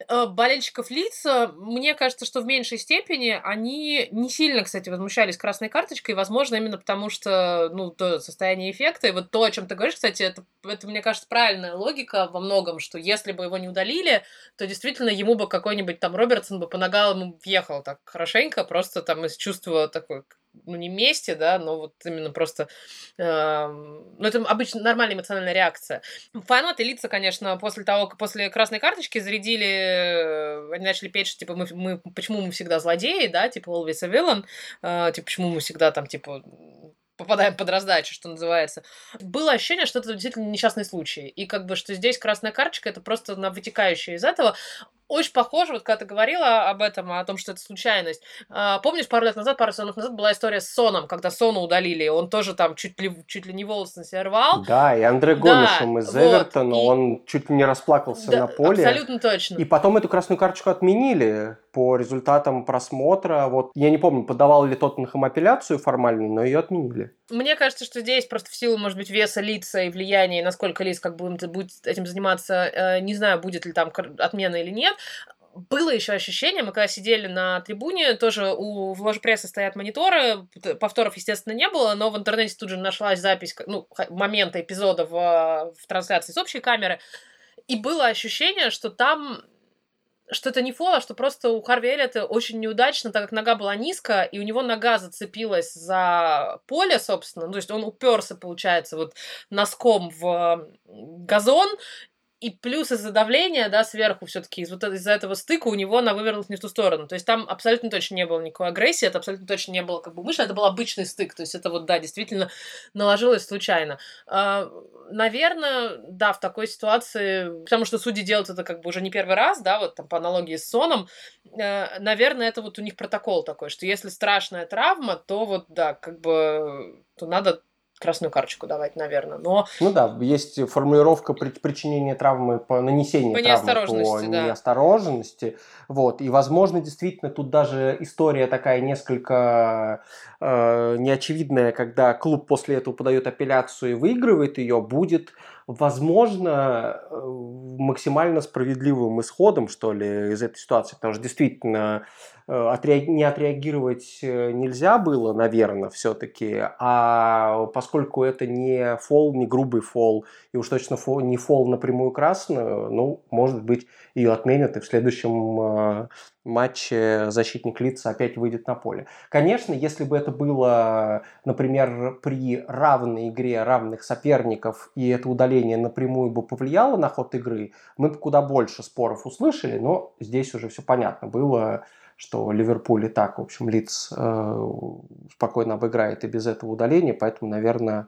э, болельщиков лица, мне кажется, что в меньшей степени они не сильно, кстати, возмущались красной карточкой, возможно, именно потому что, ну, то состояние эффекта, и вот то, о чем ты говоришь, кстати, это, это, мне кажется, правильная логика во многом, что если бы его не удалили, то действительно ему бы какой-нибудь там Робертсон бы по ногам ему въехал так хорошенько, просто там из чувства такой ну, не мести, да, но вот именно просто... Э, ну, это обычно нормальная эмоциональная реакция. Фанаты лица, конечно, после того, как после красной карточки зарядили, э, они начали петь, что, типа, мы, мы, почему мы всегда злодеи, да, типа, always a villain, э, типа, почему мы всегда там, типа, попадаем под раздачу, что называется. Было ощущение, что это действительно несчастный случай. И как бы, что здесь красная карточка, это просто на вытекающее из этого очень похоже, вот когда ты говорила об этом, о том, что это случайность. А, помнишь, пару лет назад, пару сезонов назад была история с Соном, когда Сона удалили, он тоже там чуть ли, чуть ли не волосы на себя рвал. Да, и Андре Гомешем да, из вот, Эвертона, и... он чуть ли не расплакался да, на поле. Абсолютно точно. И потом эту красную карточку отменили по результатам просмотра. Вот я не помню, подавал ли Тоттенхэм апелляцию формальную, но ее отменили. Мне кажется, что здесь просто в силу, может быть, веса лица и влияния, насколько лиц как бы будет этим заниматься, э, не знаю, будет ли там отмена или нет, было еще ощущение, мы когда сидели на трибуне, тоже у, в ложе прессы стоят мониторы, повторов, естественно, не было, но в интернете тут же нашлась запись, ну, момента эпизода в, в трансляции с общей камеры, и было ощущение, что там что это не фол, а что просто у Харви Эллиота очень неудачно, так как нога была низко, и у него нога зацепилась за поле, собственно, ну, то есть он уперся, получается, вот носком в газон, и плюс из-за давления, да, сверху все-таки, из вот из-за этого стыка у него она вывернулась не в ту сторону. То есть там абсолютно точно не было никакой агрессии, это абсолютно точно не было как бы мышь, это был обычный стык. То есть это вот, да, действительно наложилось случайно. А, наверное, да, в такой ситуации, потому что судьи делают это как бы уже не первый раз, да, вот там по аналогии с Соном, э, наверное, это вот у них протокол такой, что если страшная травма, то вот, да, как бы, то надо красную карточку давать, наверное. Но... Ну да, есть формулировка при, причинения травмы по нанесению по травмы неосторожности, по да. неосторожности. Вот. И, возможно, действительно, тут даже история такая несколько э, неочевидная, когда клуб после этого подает апелляцию и выигрывает ее, будет возможно, э, максимально справедливым исходом, что ли, из этой ситуации, потому что действительно э, не отреагировать э, нельзя было, наверное, все-таки, а поскольку это не фол, не грубый фол, и уж точно фол, не фол напрямую красную, ну, может быть, ее отменят, и в следующем матче защитник лица опять выйдет на поле. Конечно, если бы это было, например, при равной игре равных соперников, и это удаление напрямую бы повлияло на ход игры, мы бы куда больше споров услышали, но здесь уже все понятно было, что Ливерпуль и так, в общем, лиц э, спокойно обыграет и без этого удаления, поэтому, наверное,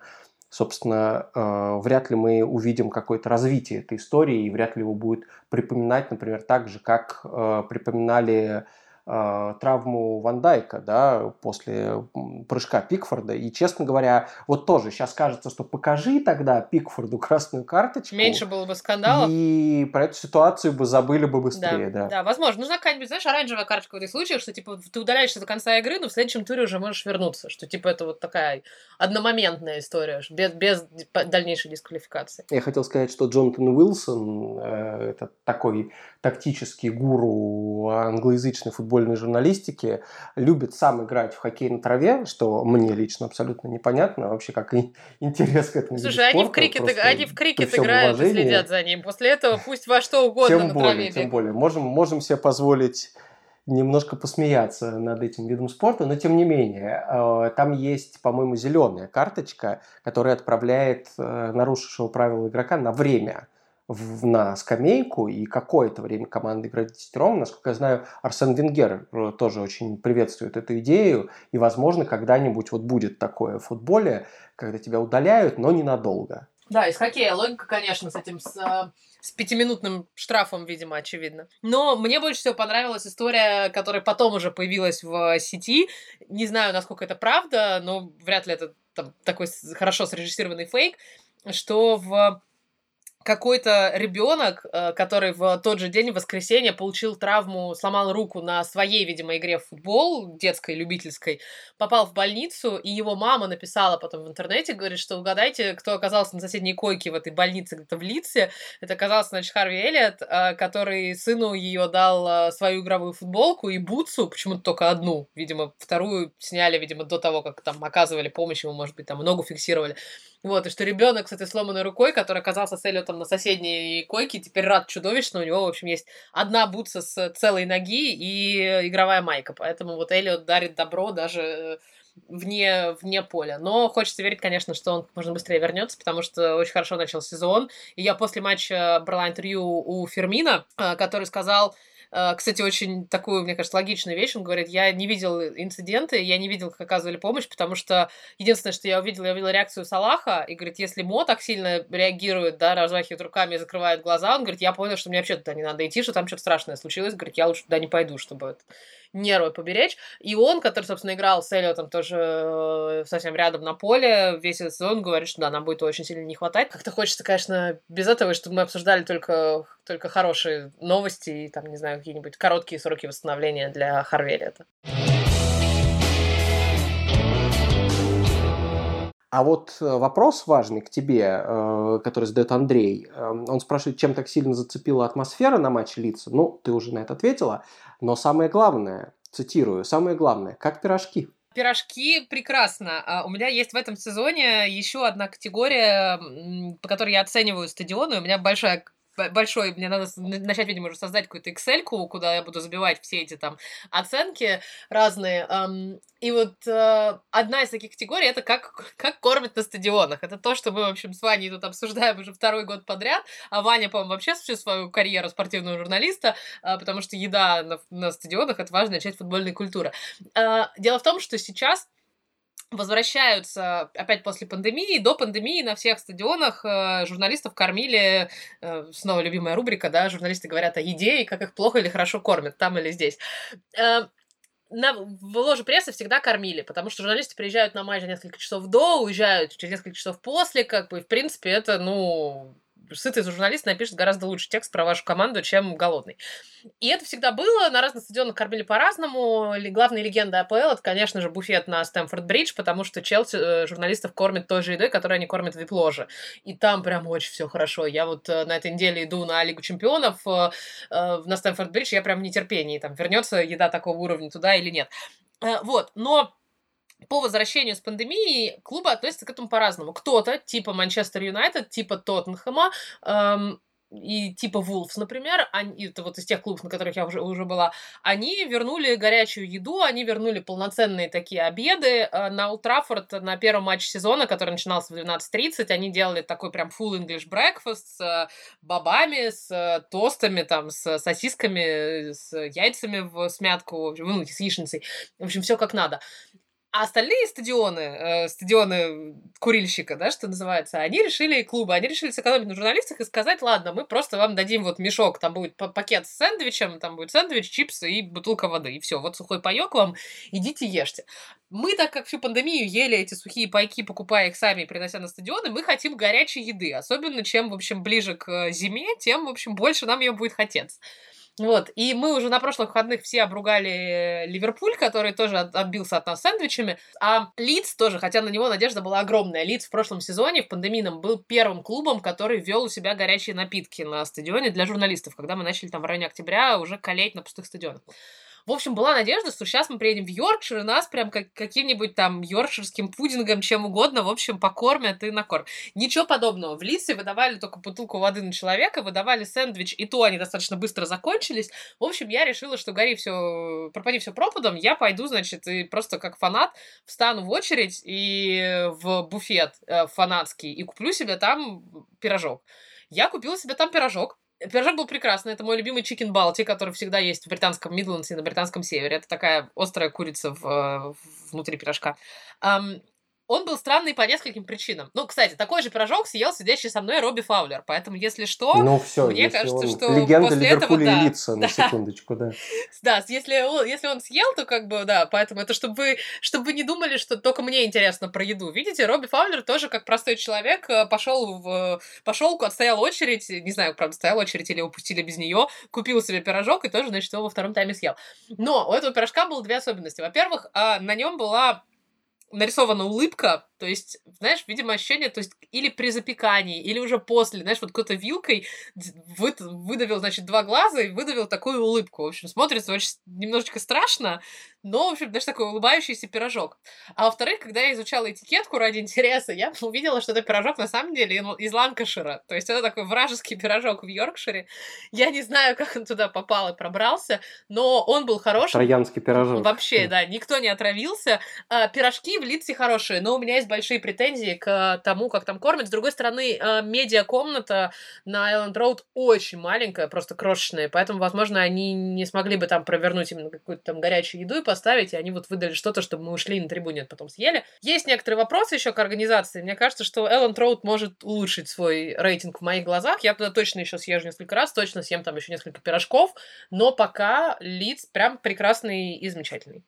собственно, э, вряд ли мы увидим какое-то развитие этой истории, и вряд ли его будет припоминать, например, так же, как э, припоминали травму Ван Дайка, да, после прыжка Пикфорда. И, честно говоря, вот тоже сейчас кажется, что покажи тогда Пикфорду красную карточку. Меньше было бы скандалов. И про эту ситуацию бы забыли бы быстрее, да. Да, да возможно. Нужна какая-нибудь, знаешь, оранжевая карточка в этих случаях, что, типа, ты удаляешься до конца игры, но в следующем туре уже можешь вернуться. Что, типа, это вот такая одномоментная история, без, без дальнейшей дисквалификации. Я хотел сказать, что Джонатан Уилсон, э, это такой тактический гуру англоязычной футбольной журналистики, любит сам играть в хоккей на траве, что мне лично абсолютно непонятно, вообще как интерес к этому Слушай, они в крикет, они в крикет играют уважении. и следят за ним. После этого пусть во что угодно тем на более, траве. Тем более, можем, можем себе позволить немножко посмеяться над этим видом спорта, но тем не менее, э, там есть, по-моему, зеленая карточка, которая отправляет э, нарушившего правила игрока на время в, на скамейку, и какое-то время команда играет десятером. Насколько я знаю, Арсен Венгер э, тоже очень приветствует эту идею, и, возможно, когда-нибудь вот будет такое в футболе, когда тебя удаляют, но ненадолго. Да, из хоккея логика, конечно, с этим, с, э, с пятиминутным штрафом, видимо, очевидно. Но мне больше всего понравилась история, которая потом уже появилась в сети. Не знаю, насколько это правда, но вряд ли это там, такой хорошо срежиссированный фейк, что в какой-то ребенок, э, который в тот же день, в воскресенье, получил травму, сломал руку на своей, видимо, игре в футбол, детской, любительской, попал в больницу, и его мама написала потом в интернете, говорит, что угадайте, кто оказался на соседней койке в этой больнице где-то в Лице. Это оказался, значит, Харви Эллиот, э, который сыну ее дал э, свою игровую футболку и бутсу, почему-то только одну, видимо, вторую сняли, видимо, до того, как там оказывали помощь ему, может быть, там ногу фиксировали. Вот, и что ребенок с этой сломанной рукой, который оказался с Эллиотом на соседней койке, теперь рад чудовищно. У него, в общем, есть одна бутса с целой ноги и игровая майка. Поэтому вот Эллиот дарит добро даже вне, вне поля. Но хочется верить, конечно, что он можно быстрее вернется, потому что очень хорошо начал сезон. И я после матча брала интервью у Фермина, э, который сказал, Э, кстати, очень такую, мне кажется, логичную вещь. Он говорит, я не видел инциденты, я не видел, как оказывали помощь, потому что единственное, что я увидела, я увидела реакцию Салаха, и говорит, если Мо так сильно реагирует, да, размахивает руками и закрывает глаза, он говорит, я понял, что мне вообще туда не надо идти, что там что-то страшное случилось. Говорит, я лучше туда не пойду, чтобы нервы поберечь. И он, который, собственно, играл с Эллиотом тоже э, совсем рядом на поле, весь этот сезон говорит, что да, нам будет очень сильно не хватать. Как-то хочется, конечно, без этого, чтобы мы обсуждали только, только хорошие новости и, там, не знаю, какие-нибудь короткие сроки восстановления для Харвеля. Это. А вот э, вопрос важный к тебе, э, который задает Андрей. Эм, он спрашивает, чем так сильно зацепила атмосфера на матче лица. Ну, ты уже на это ответила. Но самое главное, цитирую, самое главное, как пирожки. Пирожки прекрасно. А у меня есть в этом сезоне еще одна категория, по которой я оцениваю стадионы. У меня большая большой, мне надо начать, видимо, уже создать какую-то excel куда я буду забивать все эти там оценки разные. И вот э, одна из таких категорий это как, как кормят на стадионах. Это то, что мы, в общем, с Ваней тут обсуждаем уже второй год подряд. А Ваня, по-моему, вообще всю свою карьеру спортивного журналиста, э, потому что еда на, на стадионах это важная часть футбольной культуры. Э, дело в том, что сейчас возвращаются опять после пандемии. До пандемии на всех стадионах э, журналистов кормили, э, снова любимая рубрика, да, журналисты говорят о еде и как их плохо или хорошо кормят, там или здесь. Э, на, в ложе прессы всегда кормили, потому что журналисты приезжают на матч за несколько часов до, уезжают через несколько часов после, как бы, и, в принципе, это, ну, сытый журналист напишет гораздо лучше текст про вашу команду, чем голодный. И это всегда было, на разных стадионах кормили по-разному. Главная легенда АПЛ это, конечно же, буфет на Стэнфорд-Бридж, потому что Челси э, журналистов кормит той же едой, которую они кормят в вип-ложе. И там прям очень все хорошо. Я вот э, на этой неделе иду на Лигу чемпионов э, на Стэнфорд-Бридж, я прям в нетерпении, там вернется еда такого уровня туда или нет. Вот, но по возвращению с пандемии клубы относятся к этому по-разному. Кто-то, типа Манчестер Юнайтед, типа Тоттенхэма, эм, и типа Вулфс, например, они, это вот из тех клубов, на которых я уже, уже была, они вернули горячую еду, они вернули полноценные такие обеды. Э, на Ултрафорд на первом матче сезона, который начинался в 12.30, они делали такой прям full English breakfast с э, бобами, с э, тостами, там, с сосисками, с яйцами в смятку, ну, с яичницей. В общем, все как надо. А остальные стадионы, э, стадионы курильщика, да, что называется, они решили, клубы, они решили сэкономить на журналистах и сказать, ладно, мы просто вам дадим вот мешок, там будет пакет с сэндвичем, там будет сэндвич, чипсы и бутылка воды, и все, вот сухой паек вам, идите ешьте. Мы, так как всю пандемию ели эти сухие пайки, покупая их сами и принося на стадионы, мы хотим горячей еды, особенно чем, в общем, ближе к зиме, тем, в общем, больше нам ее будет хотеться. Вот, и мы уже на прошлых выходных все обругали Ливерпуль, который тоже отбился от нас сэндвичами, а Лидс тоже, хотя на него надежда была огромная. Лидс в прошлом сезоне, в пандемийном, был первым клубом, который ввел у себя горячие напитки на стадионе для журналистов, когда мы начали там в районе октября уже колеть на пустых стадионах. В общем, была надежда, что сейчас мы приедем в Йоркшир, и нас прям как каким-нибудь там йоркширским пудингом, чем угодно, в общем, покормят и накормят. Ничего подобного. В Лидсе выдавали только бутылку воды на человека, выдавали сэндвич, и то они достаточно быстро закончились. В общем, я решила, что гори все, пропади все пропадом, я пойду, значит, и просто как фанат встану в очередь и в буфет э, фанатский и куплю себе там пирожок. Я купила себе там пирожок, Пирожок был прекрасный. Это мой любимый chicken balti, который всегда есть в британском Мидландсе на британском севере. Это такая острая курица в, э, внутри пирожка. Эм, он был странный по нескольким причинам. Ну, кстати, такой же пирожок съел сидящий со мной Робби Фаулер, поэтому, если что, ну, все, мне кажется, он... что Легенда посол Ливерпуля этого, да, лица, на секундочку, да. Да, если, он- если он съел, то как бы, да, поэтому это чтобы вы, чтобы вы не думали, что только мне интересно про еду. Видите, Робби Фаулер тоже, как простой человек, э, пошел в пошел, отстоял очередь, не знаю, правда, стоял очередь или его пустили без нее, купил себе пирожок и тоже, значит, его во втором тайме съел. Но у этого пирожка было две особенности. Во-первых, а, на нем была нарисована улыбка, то есть, знаешь, видимо, ощущение, то есть, или при запекании, или уже после, знаешь, вот кто-то вилкой вы, выдавил, значит, два глаза и выдавил такую улыбку. В общем, смотрится очень немножечко страшно, но, в общем, даже такой улыбающийся пирожок. А во-вторых, когда я изучала этикетку ради интереса, я увидела, что это пирожок на самом деле из Ланкашира. То есть это такой вражеский пирожок в Йоркшире. Я не знаю, как он туда попал и пробрался, но он был хороший. Троянский пирожок. Вообще, да, никто не отравился. А, пирожки в Лидсе хорошие, но у меня есть большие претензии к тому, как там кормят. С другой стороны, а, медиа-комната на Айленд Роуд очень маленькая, просто крошечная, поэтому, возможно, они не смогли бы там провернуть именно какую-то там горячую еду и поставить, и они вот выдали что-то, чтобы мы ушли на трибуне, а потом съели. Есть некоторые вопросы еще к организации. Мне кажется, что Элленд Роуд может улучшить свой рейтинг в моих глазах. Я туда точно еще съезжу несколько раз, точно съем там еще несколько пирожков, но пока Лидс прям прекрасный и замечательный.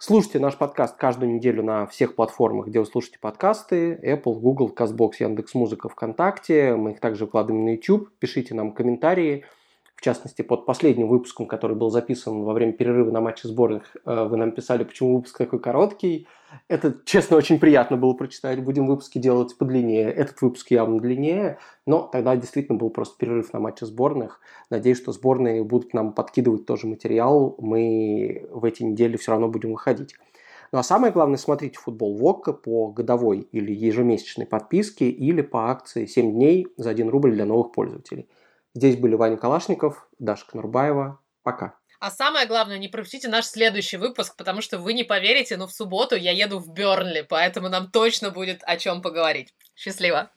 Слушайте наш подкаст каждую неделю на всех платформах, где вы слушаете подкасты. Apple, Google, CastBox, Яндекс.Музыка, ВКонтакте. Мы их также выкладываем на YouTube. Пишите нам комментарии. В частности, под последним выпуском, который был записан во время перерыва на матче сборных, э, вы нам писали, почему выпуск такой короткий. Это, честно, очень приятно было прочитать. Будем выпуски делать подлиннее. Этот выпуск явно длиннее, но тогда действительно был просто перерыв на матче сборных. Надеюсь, что сборные будут нам подкидывать тоже материал. Мы в эти недели все равно будем выходить. Ну а самое главное, смотрите футбол ВОКа по годовой или ежемесячной подписке или по акции 7 дней за 1 рубль для новых пользователей. Здесь были Ваня Калашников, Даша Конурбаева. Пока. А самое главное, не пропустите наш следующий выпуск, потому что вы не поверите, но в субботу я еду в Бернли, поэтому нам точно будет о чем поговорить. Счастливо!